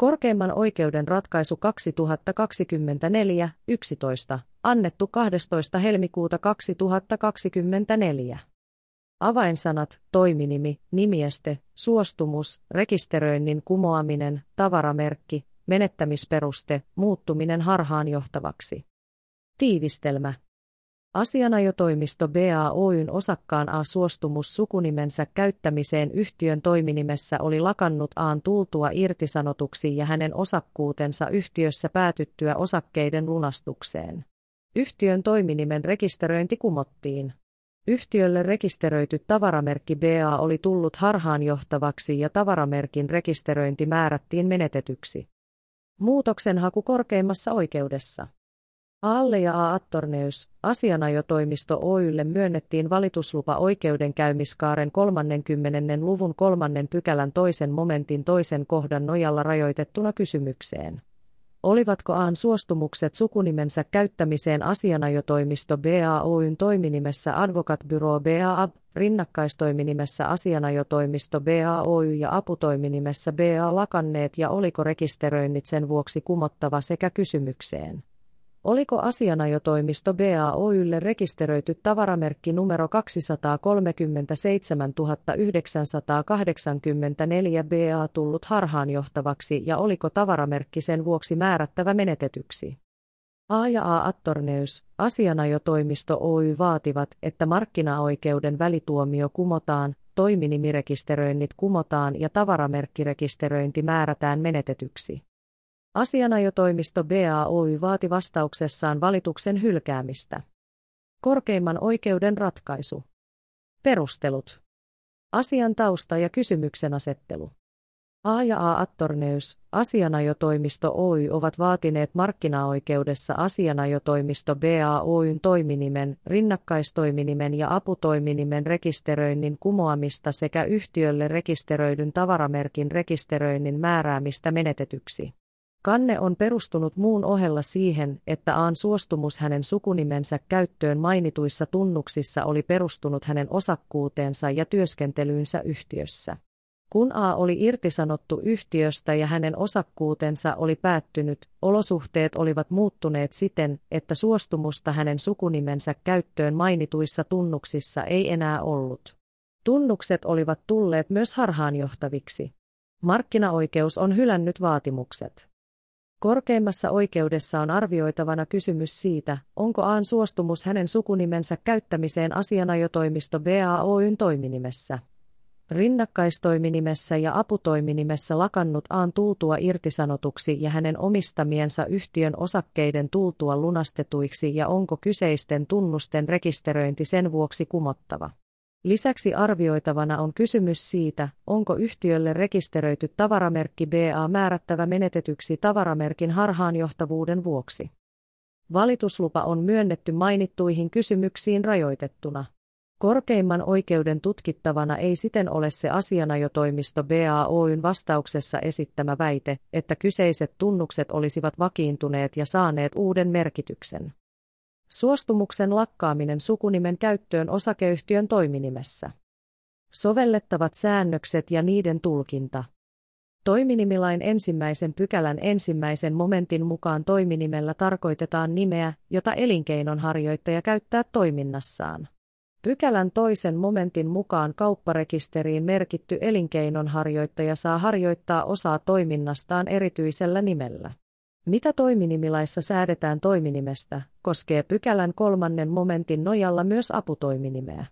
Korkeimman oikeuden ratkaisu 2024-11, annettu 12. helmikuuta 2024. Avainsanat, toiminimi, nimieste, suostumus, rekisteröinnin kumoaminen, tavaramerkki, menettämisperuste, muuttuminen harhaanjohtavaksi. Tiivistelmä. Asianajotoimisto BA Oyn osakkaan A-suostumus sukunimensä käyttämiseen yhtiön toiminimessä oli lakannut Aan tultua irtisanotuksi ja hänen osakkuutensa yhtiössä päätyttyä osakkeiden lunastukseen. Yhtiön toiminimen rekisteröinti kumottiin. Yhtiölle rekisteröity tavaramerkki BA oli tullut harhaanjohtavaksi ja tavaramerkin rekisteröinti määrättiin menetetyksi. Muutoksen haku korkeimmassa oikeudessa. Aalle ja A. Attorneus, asianajotoimisto Oylle myönnettiin valituslupa oikeudenkäymiskaaren 30. luvun kolmannen pykälän toisen momentin toisen kohdan nojalla rajoitettuna kysymykseen. Olivatko Aan suostumukset sukunimensä käyttämiseen asianajotoimisto BA Oyn toiminimessä Advocat Bureau rinnakkaistoiminimessä asianajotoimisto BA Oy ja aputoiminimessä BA lakanneet ja oliko rekisteröinnit sen vuoksi kumottava sekä kysymykseen. Oliko asianajotoimisto BA Oylle rekisteröity tavaramerkki numero 237 984 BA tullut harhaanjohtavaksi ja oliko tavaramerkki sen vuoksi määrättävä menetetyksi? A ja A Attorneus, asianajotoimisto Oy vaativat, että markkinaoikeuden välituomio kumotaan, toiminimirekisteröinnit kumotaan ja tavaramerkkirekisteröinti määrätään menetetyksi. Asianajotoimisto BAOY vaati vastauksessaan valituksen hylkäämistä. Korkeimman oikeuden ratkaisu. Perustelut. Asian tausta ja kysymyksen asettelu. A ja A Attorneus, asianajotoimisto Oy ovat vaatineet markkinaoikeudessa asianajotoimisto BA Oyn toiminimen, rinnakkaistoiminimen ja aputoiminimen rekisteröinnin kumoamista sekä yhtiölle rekisteröidyn tavaramerkin rekisteröinnin määräämistä menetetyksi. Kanne on perustunut muun ohella siihen, että Aan suostumus hänen sukunimensä käyttöön mainituissa tunnuksissa oli perustunut hänen osakkuuteensa ja työskentelyynsä yhtiössä. Kun A oli irtisanottu yhtiöstä ja hänen osakkuutensa oli päättynyt, olosuhteet olivat muuttuneet siten, että suostumusta hänen sukunimensä käyttöön mainituissa tunnuksissa ei enää ollut. Tunnukset olivat tulleet myös harhaanjohtaviksi. Markkinaoikeus on hylännyt vaatimukset. Korkeimmassa oikeudessa on arvioitavana kysymys siitä, onko Aan suostumus hänen sukunimensä käyttämiseen asianajotoimisto BAOYn toiminimessä. Rinnakkaistoiminimessä ja aputoiminimessä lakannut Aan tultua irtisanotuksi ja hänen omistamiensa yhtiön osakkeiden tultua lunastetuiksi ja onko kyseisten tunnusten rekisteröinti sen vuoksi kumottava. Lisäksi arvioitavana on kysymys siitä, onko yhtiölle rekisteröity tavaramerkki BA määrättävä menetetyksi tavaramerkin harhaanjohtavuuden vuoksi. Valituslupa on myönnetty mainittuihin kysymyksiin rajoitettuna. Korkeimman oikeuden tutkittavana ei siten ole se asianajotoimisto BAOyn vastauksessa esittämä väite, että kyseiset tunnukset olisivat vakiintuneet ja saaneet uuden merkityksen. Suostumuksen lakkaaminen sukunimen käyttöön osakeyhtiön toiminimessä. Sovellettavat säännökset ja niiden tulkinta. Toiminimilain ensimmäisen pykälän ensimmäisen momentin mukaan toiminimellä tarkoitetaan nimeä, jota elinkeinonharjoittaja käyttää toiminnassaan. Pykälän toisen momentin mukaan kaupparekisteriin merkitty elinkeinonharjoittaja saa harjoittaa osaa toiminnastaan erityisellä nimellä. Mitä toiminimilaissa säädetään toiminimestä, koskee pykälän kolmannen momentin nojalla myös aputoiminimeä.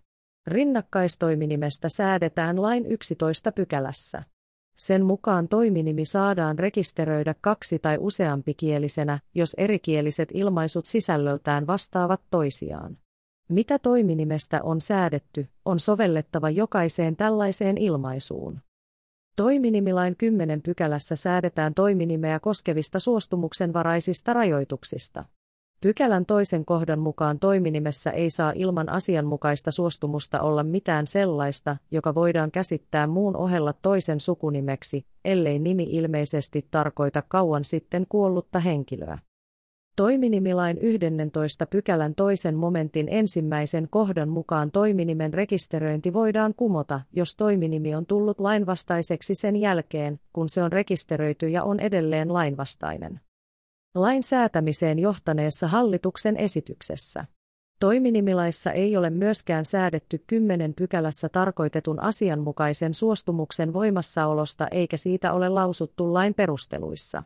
Rinnakkaistoiminimestä säädetään lain 11 pykälässä. Sen mukaan toiminimi saadaan rekisteröidä kaksi- tai useampikielisenä, jos erikieliset ilmaisut sisällöltään vastaavat toisiaan. Mitä toiminimestä on säädetty, on sovellettava jokaiseen tällaiseen ilmaisuun. Toiminimilain 10 pykälässä säädetään toiminimeä koskevista suostumuksenvaraisista rajoituksista. Pykälän toisen kohdan mukaan toiminimessä ei saa ilman asianmukaista suostumusta olla mitään sellaista, joka voidaan käsittää muun ohella toisen sukunimeksi, ellei nimi ilmeisesti tarkoita kauan sitten kuollutta henkilöä. Toiminimilain 11 pykälän toisen momentin ensimmäisen kohdan mukaan toiminimen rekisteröinti voidaan kumota, jos toiminimi on tullut lainvastaiseksi sen jälkeen, kun se on rekisteröity ja on edelleen lainvastainen. Lain säätämiseen johtaneessa hallituksen esityksessä. Toiminimilaissa ei ole myöskään säädetty kymmenen pykälässä tarkoitetun asianmukaisen suostumuksen voimassaolosta eikä siitä ole lausuttu lain perusteluissa.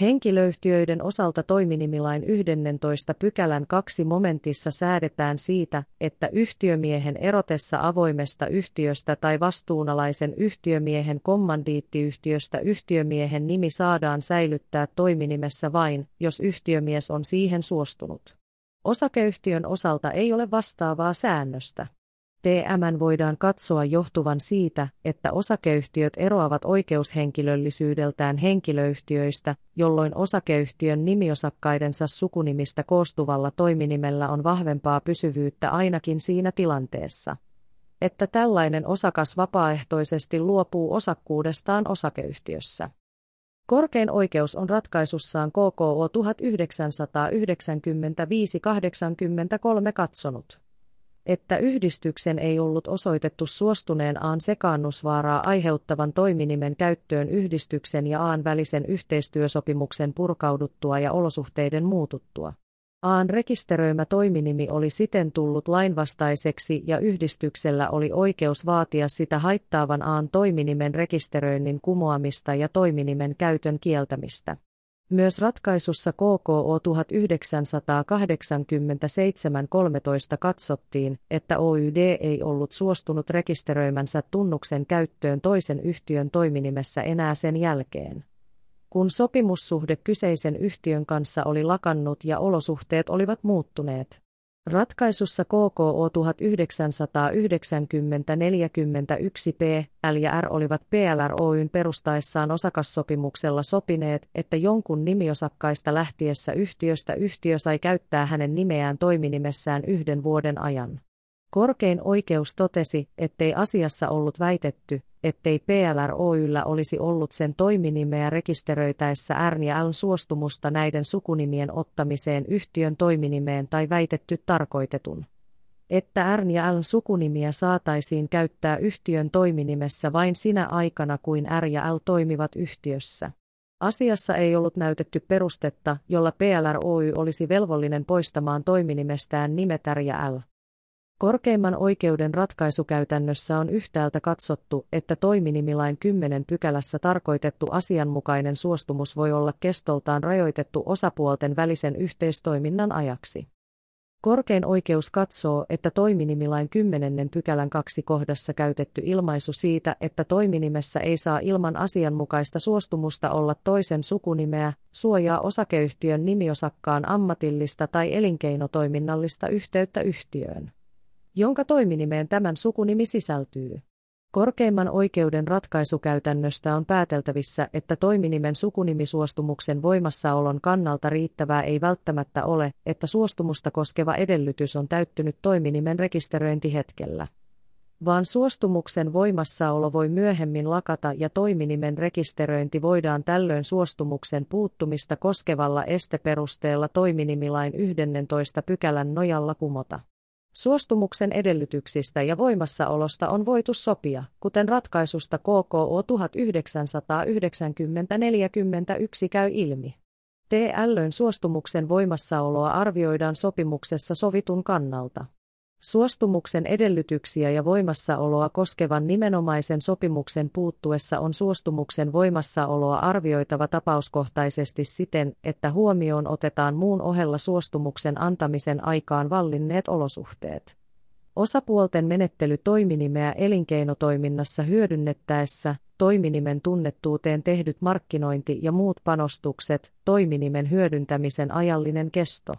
Henkilöyhtiöiden osalta toiminimilain 11 pykälän kaksi momentissa säädetään siitä, että yhtiömiehen erotessa avoimesta yhtiöstä tai vastuunalaisen yhtiömiehen kommandiittiyhtiöstä yhtiömiehen nimi saadaan säilyttää toiminimessä vain, jos yhtiömies on siihen suostunut. Osakeyhtiön osalta ei ole vastaavaa säännöstä. TMN voidaan katsoa johtuvan siitä, että osakeyhtiöt eroavat oikeushenkilöllisyydeltään henkilöyhtiöistä, jolloin osakeyhtiön nimiosakkaidensa sukunimistä koostuvalla toiminimellä on vahvempaa pysyvyyttä ainakin siinä tilanteessa, että tällainen osakas vapaaehtoisesti luopuu osakkuudestaan osakeyhtiössä. Korkein oikeus on ratkaisussaan KKO 1995-83 katsonut että yhdistyksen ei ollut osoitettu suostuneen Aan sekaannusvaaraa aiheuttavan toiminimen käyttöön yhdistyksen ja Aan välisen yhteistyösopimuksen purkauduttua ja olosuhteiden muututtua. Aan rekisteröimä toiminimi oli siten tullut lainvastaiseksi ja yhdistyksellä oli oikeus vaatia sitä haittaavan Aan toiminimen rekisteröinnin kumoamista ja toiminimen käytön kieltämistä. Myös ratkaisussa KKO 1987-13 katsottiin, että OYD ei ollut suostunut rekisteröimänsä tunnuksen käyttöön toisen yhtiön toiminimessä enää sen jälkeen. Kun sopimussuhde kyseisen yhtiön kanssa oli lakannut ja olosuhteet olivat muuttuneet. Ratkaisussa KKO 1990-41 P, L ja R olivat PLR Oyn perustaessaan osakassopimuksella sopineet, että jonkun nimiosakkaista lähtiessä yhtiöstä yhtiö sai käyttää hänen nimeään toiminimessään yhden vuoden ajan. Korkein oikeus totesi, ettei asiassa ollut väitetty, ettei PLR Oyllä olisi ollut sen toiminimeä rekisteröitäessä R L suostumusta näiden sukunimien ottamiseen yhtiön toiminimeen tai väitetty tarkoitetun. Että R L sukunimiä saataisiin käyttää yhtiön toiminimessä vain sinä aikana kuin R ja L toimivat yhtiössä. Asiassa ei ollut näytetty perustetta, jolla PLR Oy olisi velvollinen poistamaan toiminimestään nimet R ja L. Korkeimman oikeuden ratkaisukäytännössä on yhtäältä katsottu, että toiminimilain 10 pykälässä tarkoitettu asianmukainen suostumus voi olla kestoltaan rajoitettu osapuolten välisen yhteistoiminnan ajaksi. Korkein oikeus katsoo, että toiminimilain 10 pykälän kaksi kohdassa käytetty ilmaisu siitä, että toiminimessä ei saa ilman asianmukaista suostumusta olla toisen sukunimeä, suojaa osakeyhtiön nimiosakkaan ammatillista tai elinkeinotoiminnallista yhteyttä yhtiöön jonka toiminimeen tämän sukunimi sisältyy. Korkeimman oikeuden ratkaisukäytännöstä on pääteltävissä, että toiminimen sukunimisuostumuksen voimassaolon kannalta riittävää ei välttämättä ole, että suostumusta koskeva edellytys on täyttynyt toiminimen rekisteröintihetkellä. Vaan suostumuksen voimassaolo voi myöhemmin lakata ja toiminimen rekisteröinti voidaan tällöin suostumuksen puuttumista koskevalla esteperusteella toiminimilain 11 pykälän nojalla kumota. Suostumuksen edellytyksistä ja voimassaolosta on voitu sopia, kuten ratkaisusta KKO 1990-41 käy ilmi. TLön suostumuksen voimassaoloa arvioidaan sopimuksessa sovitun kannalta. Suostumuksen edellytyksiä ja voimassaoloa koskevan nimenomaisen sopimuksen puuttuessa on suostumuksen voimassaoloa arvioitava tapauskohtaisesti siten, että huomioon otetaan muun ohella suostumuksen antamisen aikaan vallinneet olosuhteet. Osapuolten menettely toiminimeä elinkeinotoiminnassa hyödynnettäessä, toiminimen tunnettuuteen tehdyt markkinointi ja muut panostukset, toiminimen hyödyntämisen ajallinen kesto.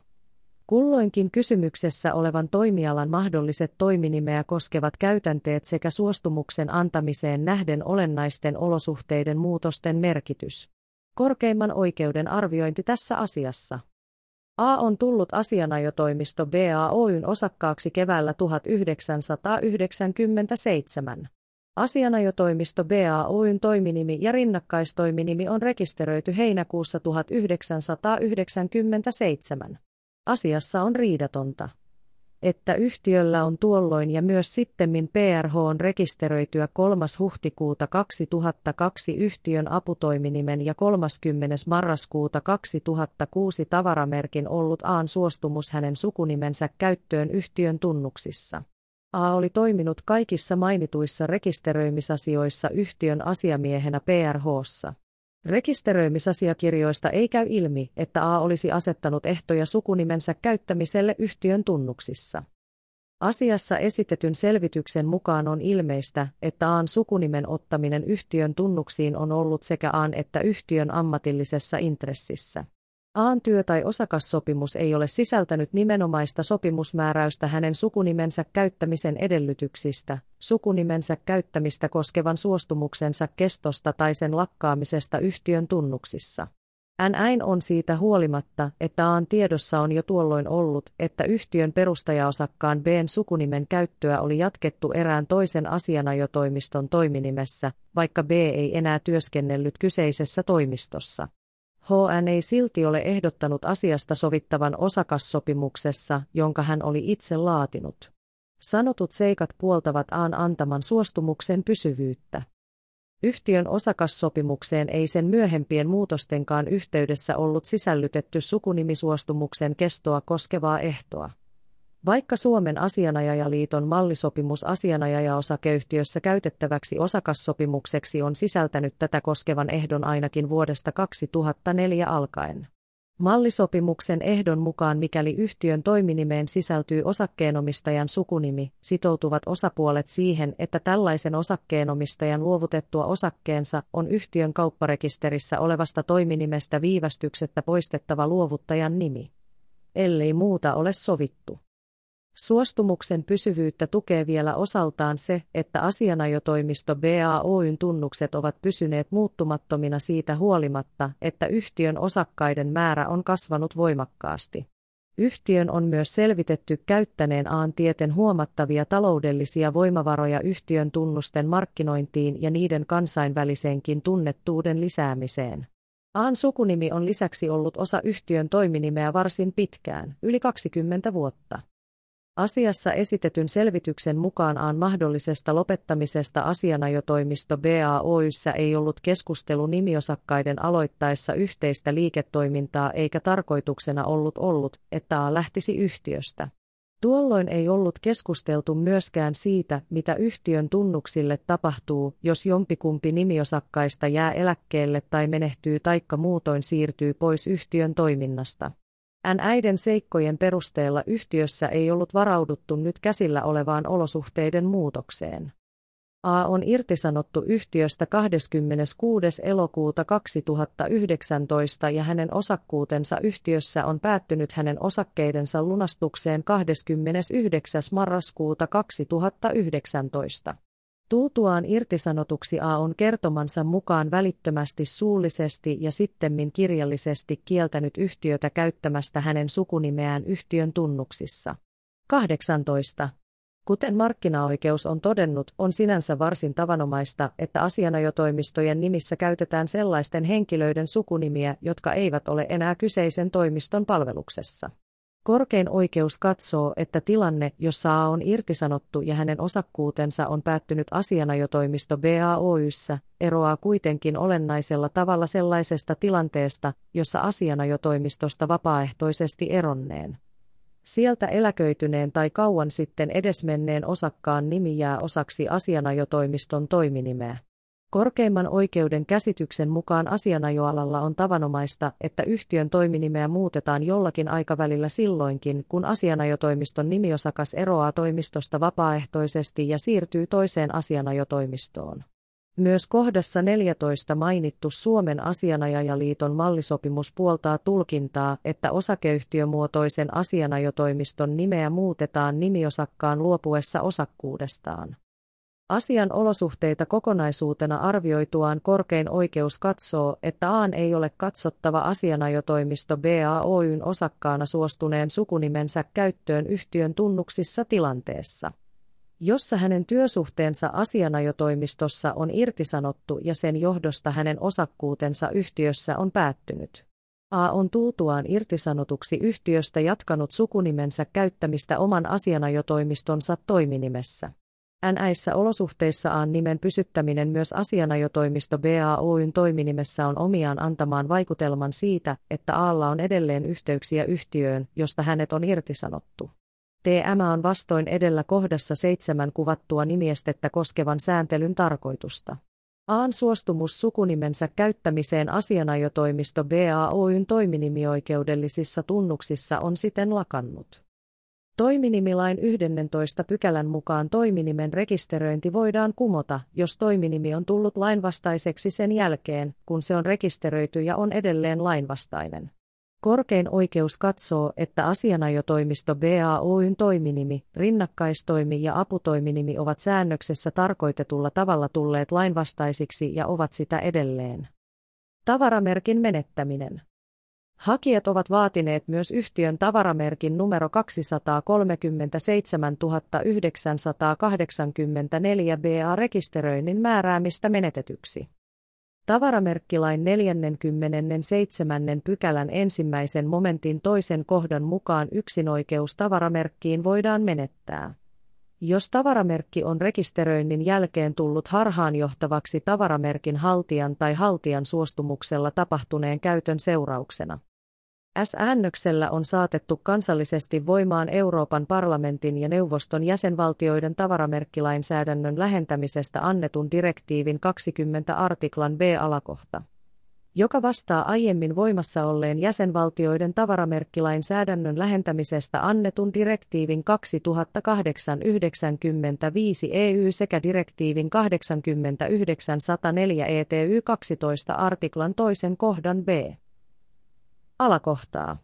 Kulloinkin kysymyksessä olevan toimialan mahdolliset toiminimeä koskevat käytänteet sekä suostumuksen antamiseen nähden olennaisten olosuhteiden muutosten merkitys. Korkeimman oikeuden arviointi tässä asiassa. A on tullut asianajotoimisto BA Oyn osakkaaksi keväällä 1997. Asianajotoimisto BA Oyn toiminimi ja rinnakkaistoiminimi on rekisteröity heinäkuussa 1997. Asiassa on riidatonta että yhtiöllä on tuolloin ja myös sittemmin PRH on rekisteröityä 3. huhtikuuta 2002 yhtiön aputoiminimen ja 30. marraskuuta 2006 tavaramerkin ollut Aan suostumus hänen sukunimensä käyttöön yhtiön tunnuksissa. A oli toiminut kaikissa mainituissa rekisteröimisasioissa yhtiön asiamiehenä PRHssa. Rekisteröimisasiakirjoista ei käy ilmi, että A olisi asettanut ehtoja sukunimensä käyttämiselle yhtiön tunnuksissa. Asiassa esitetyn selvityksen mukaan on ilmeistä, että Aan sukunimen ottaminen yhtiön tunnuksiin on ollut sekä Aan että yhtiön ammatillisessa intressissä. Aan työ- tai osakassopimus ei ole sisältänyt nimenomaista sopimusmääräystä hänen sukunimensä käyttämisen edellytyksistä, sukunimensä käyttämistä koskevan suostumuksensa kestosta tai sen lakkaamisesta yhtiön tunnuksissa. NÄin on siitä huolimatta, että Aan tiedossa on jo tuolloin ollut, että yhtiön perustajaosakkaan Bn sukunimen käyttöä oli jatkettu erään toisen asianajotoimiston toiminimessä, vaikka B ei enää työskennellyt kyseisessä toimistossa. HN ei silti ole ehdottanut asiasta sovittavan osakassopimuksessa, jonka hän oli itse laatinut. Sanotut seikat puoltavat Aan antaman suostumuksen pysyvyyttä. Yhtiön osakassopimukseen ei sen myöhempien muutostenkaan yhteydessä ollut sisällytetty sukunimisuostumuksen kestoa koskevaa ehtoa. Vaikka Suomen asianajajaliiton mallisopimus asianajaja-osakeyhtiössä käytettäväksi osakassopimukseksi on sisältänyt tätä koskevan ehdon ainakin vuodesta 2004 alkaen. Mallisopimuksen ehdon mukaan mikäli yhtiön toiminimeen sisältyy osakkeenomistajan sukunimi, sitoutuvat osapuolet siihen, että tällaisen osakkeenomistajan luovutettua osakkeensa on yhtiön kaupparekisterissä olevasta toiminimestä viivästyksettä poistettava luovuttajan nimi. Ellei muuta ole sovittu. Suostumuksen pysyvyyttä tukee vielä osaltaan se, että asianajotoimisto BAOYn tunnukset ovat pysyneet muuttumattomina siitä huolimatta, että yhtiön osakkaiden määrä on kasvanut voimakkaasti. Yhtiön on myös selvitetty käyttäneen aan tieten huomattavia taloudellisia voimavaroja yhtiön tunnusten markkinointiin ja niiden kansainväliseenkin tunnettuuden lisäämiseen. Aan sukunimi on lisäksi ollut osa yhtiön toiminimeä varsin pitkään, yli 20 vuotta. Asiassa esitetyn selvityksen mukaan aan mahdollisesta lopettamisesta asianajotoimisto BAOYssä ei ollut keskustelu nimiosakkaiden aloittaessa yhteistä liiketoimintaa eikä tarkoituksena ollut ollut, että A lähtisi yhtiöstä. Tuolloin ei ollut keskusteltu myöskään siitä, mitä yhtiön tunnuksille tapahtuu, jos jompikumpi nimiosakkaista jää eläkkeelle tai menehtyy taikka muutoin siirtyy pois yhtiön toiminnasta. NÄiden seikkojen perusteella yhtiössä ei ollut varauduttu nyt käsillä olevaan olosuhteiden muutokseen. A on irtisanottu yhtiöstä 26. elokuuta 2019 ja hänen osakkuutensa yhtiössä on päättynyt hänen osakkeidensa lunastukseen 29. marraskuuta 2019. Tultuaan irtisanotuksi A on kertomansa mukaan välittömästi suullisesti ja sittemmin kirjallisesti kieltänyt yhtiötä käyttämästä hänen sukunimeään yhtiön tunnuksissa. 18. Kuten markkinaoikeus on todennut, on sinänsä varsin tavanomaista, että asianajotoimistojen nimissä käytetään sellaisten henkilöiden sukunimiä, jotka eivät ole enää kyseisen toimiston palveluksessa. Korkein oikeus katsoo, että tilanne, jossa A on irtisanottu ja hänen osakkuutensa on päättynyt asianajotoimisto BAOYssä, eroaa kuitenkin olennaisella tavalla sellaisesta tilanteesta, jossa asianajotoimistosta vapaaehtoisesti eronneen. Sieltä eläköityneen tai kauan sitten edesmenneen osakkaan nimi jää osaksi asianajotoimiston toiminimeä. Korkeimman oikeuden käsityksen mukaan asianajoalalla on tavanomaista, että yhtiön toiminimeä muutetaan jollakin aikavälillä silloinkin, kun asianajotoimiston nimiosakas eroaa toimistosta vapaaehtoisesti ja siirtyy toiseen asianajotoimistoon. Myös kohdassa 14 mainittu Suomen asianajajaliiton mallisopimus puoltaa tulkintaa, että osakeyhtiömuotoisen asianajotoimiston nimeä muutetaan nimiosakkaan luopuessa osakkuudestaan. Asian olosuhteita kokonaisuutena arvioituaan korkein oikeus katsoo, että Aan ei ole katsottava asianajotoimisto BAOYn osakkaana suostuneen sukunimensä käyttöön yhtiön tunnuksissa tilanteessa, jossa hänen työsuhteensa asianajotoimistossa on irtisanottu ja sen johdosta hänen osakkuutensa yhtiössä on päättynyt. A on tultuaan irtisanotuksi yhtiöstä jatkanut sukunimensä käyttämistä oman asianajotoimistonsa toiminimessä. NÄissä olosuhteissa A nimen pysyttäminen myös asianajotoimisto BAOYn toiminimessä on omiaan antamaan vaikutelman siitä, että Aalla on edelleen yhteyksiä yhtiöön, josta hänet on irtisanottu. TM on vastoin edellä kohdassa seitsemän kuvattua nimiestettä koskevan sääntelyn tarkoitusta. Aan suostumus sukunimensä käyttämiseen asianajotoimisto BAOYn toiminimioikeudellisissa tunnuksissa on siten lakannut. Toiminimilain 11 pykälän mukaan toiminimen rekisteröinti voidaan kumota, jos toiminimi on tullut lainvastaiseksi sen jälkeen, kun se on rekisteröity ja on edelleen lainvastainen. Korkein oikeus katsoo, että asianajotoimisto BAOYn toiminimi, rinnakkaistoimi ja aputoiminimi ovat säännöksessä tarkoitetulla tavalla tulleet lainvastaisiksi ja ovat sitä edelleen. Tavaramerkin menettäminen. Hakijat ovat vaatineet myös yhtiön tavaramerkin numero 237984 BA-rekisteröinnin määräämistä menetetyksi. Tavaramerkkilain 47. pykälän ensimmäisen momentin toisen kohdan mukaan yksinoikeus tavaramerkkiin voidaan menettää. Jos tavaramerkki on rekisteröinnin jälkeen tullut harhaanjohtavaksi tavaramerkin haltijan tai haltijan suostumuksella tapahtuneen käytön seurauksena. S-äännöksellä on saatettu kansallisesti voimaan Euroopan parlamentin ja neuvoston jäsenvaltioiden tavaramerkkilainsäädännön lähentämisestä annetun direktiivin 20 artiklan B-alakohta joka vastaa aiemmin voimassa olleen jäsenvaltioiden tavaramerkkilainsäädännön lähentämisestä annetun direktiivin 2008-95 EU sekä direktiivin 8904 ETY 12 artiklan toisen kohdan B. Alakohtaa.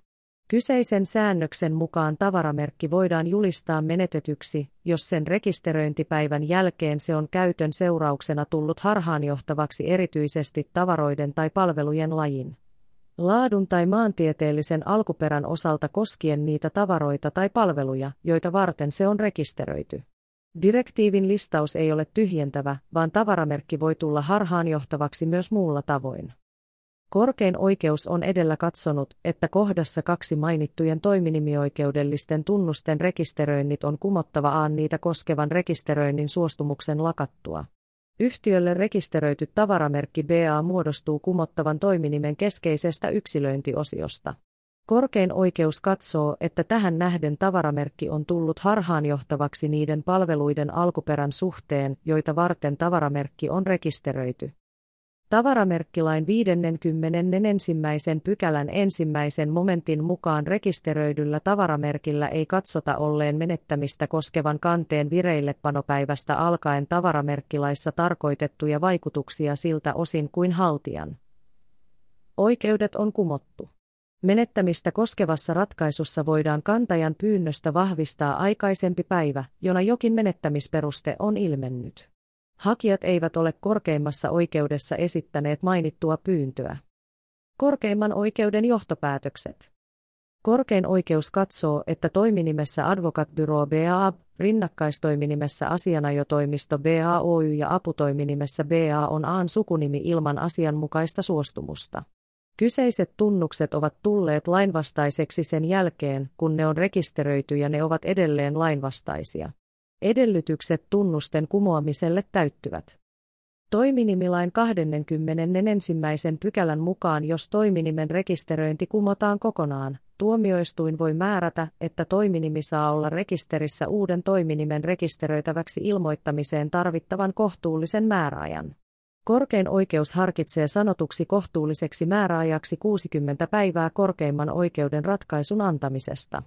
Kyseisen säännöksen mukaan tavaramerkki voidaan julistaa menetetyksi, jos sen rekisteröintipäivän jälkeen se on käytön seurauksena tullut harhaanjohtavaksi erityisesti tavaroiden tai palvelujen lajin. Laadun tai maantieteellisen alkuperän osalta koskien niitä tavaroita tai palveluja, joita varten se on rekisteröity. Direktiivin listaus ei ole tyhjentävä, vaan tavaramerkki voi tulla harhaanjohtavaksi myös muulla tavoin. Korkein oikeus on edellä katsonut, että kohdassa kaksi mainittujen toiminimioikeudellisten tunnusten rekisteröinnit on kumottava aan niitä koskevan rekisteröinnin suostumuksen lakattua. Yhtiölle rekisteröity tavaramerkki BA muodostuu kumottavan toiminimen keskeisestä yksilöintiosiosta. Korkein oikeus katsoo, että tähän nähden tavaramerkki on tullut harhaanjohtavaksi niiden palveluiden alkuperän suhteen, joita varten tavaramerkki on rekisteröity. Tavaramerkkilain 51. pykälän ensimmäisen momentin mukaan rekisteröidyllä tavaramerkillä ei katsota olleen menettämistä koskevan kanteen vireillepanopäivästä alkaen tavaramerkkilaissa tarkoitettuja vaikutuksia siltä osin kuin haltijan. Oikeudet on kumottu. Menettämistä koskevassa ratkaisussa voidaan kantajan pyynnöstä vahvistaa aikaisempi päivä, jona jokin menettämisperuste on ilmennyt. Hakijat eivät ole korkeimmassa oikeudessa esittäneet mainittua pyyntöä. Korkeimman oikeuden johtopäätökset. Korkein oikeus katsoo, että toiminimessä Advocat Bureau BA, rinnakkaistoiminimessä asianajotoimisto BAOY ja aputoiminimessä BA on Aan sukunimi ilman asianmukaista suostumusta. Kyseiset tunnukset ovat tulleet lainvastaiseksi sen jälkeen, kun ne on rekisteröity ja ne ovat edelleen lainvastaisia. Edellytykset tunnusten kumoamiselle täyttyvät. Toiminimilain 21. pykälän mukaan jos toiminimen rekisteröinti kumotaan kokonaan, tuomioistuin voi määrätä, että toiminimi saa olla rekisterissä uuden toiminimen rekisteröitäväksi ilmoittamiseen tarvittavan kohtuullisen määräajan. Korkein oikeus harkitsee sanotuksi kohtuulliseksi määräajaksi 60 päivää korkeimman oikeuden ratkaisun antamisesta.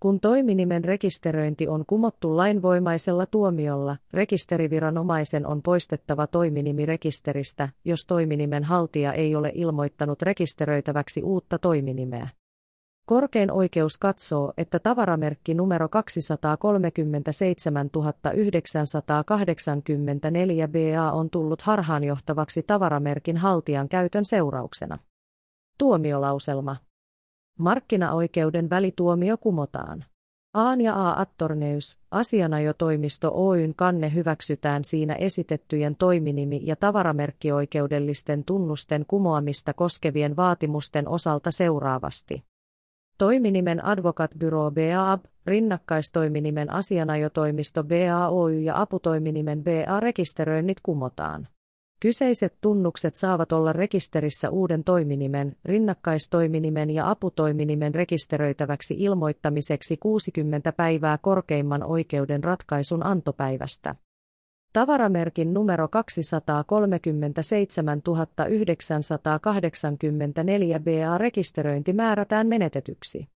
Kun toiminimen rekisteröinti on kumottu lainvoimaisella tuomiolla, rekisteriviranomaisen on poistettava toiminimi rekisteristä, jos toiminimen haltija ei ole ilmoittanut rekisteröitäväksi uutta toiminimeä. Korkein oikeus katsoo, että tavaramerkki numero 237984 BA on tullut harhaanjohtavaksi tavaramerkin haltijan käytön seurauksena. Tuomiolauselma Markkinaoikeuden välituomio kumotaan. Aan ja A. Attorneus, asianajotoimisto Oyn kanne hyväksytään siinä esitettyjen toiminimi- ja tavaramerkkioikeudellisten tunnusten kumoamista koskevien vaatimusten osalta seuraavasti. Toiminimen Advocat Bureau rinnakkaistoiminimen asianajotoimisto BAOY ja aputoiminimen BA-rekisteröinnit kumotaan. Kyseiset tunnukset saavat olla rekisterissä uuden toiminimen, rinnakkaistoiminimen ja aputoiminimen rekisteröitäväksi ilmoittamiseksi 60 päivää korkeimman oikeuden ratkaisun antopäivästä. Tavaramerkin numero 237 984 BA-rekisteröinti määrätään menetetyksi.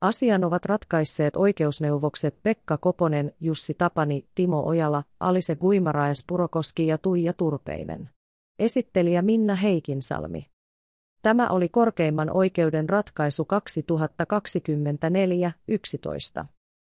Asian ovat ratkaisseet oikeusneuvokset Pekka Koponen, Jussi Tapani, Timo Ojala, Alise Guimaraes Purokoski ja Tuija Turpeinen. Esittelijä Minna Heikinsalmi. Tämä oli korkeimman oikeuden ratkaisu 2024-11.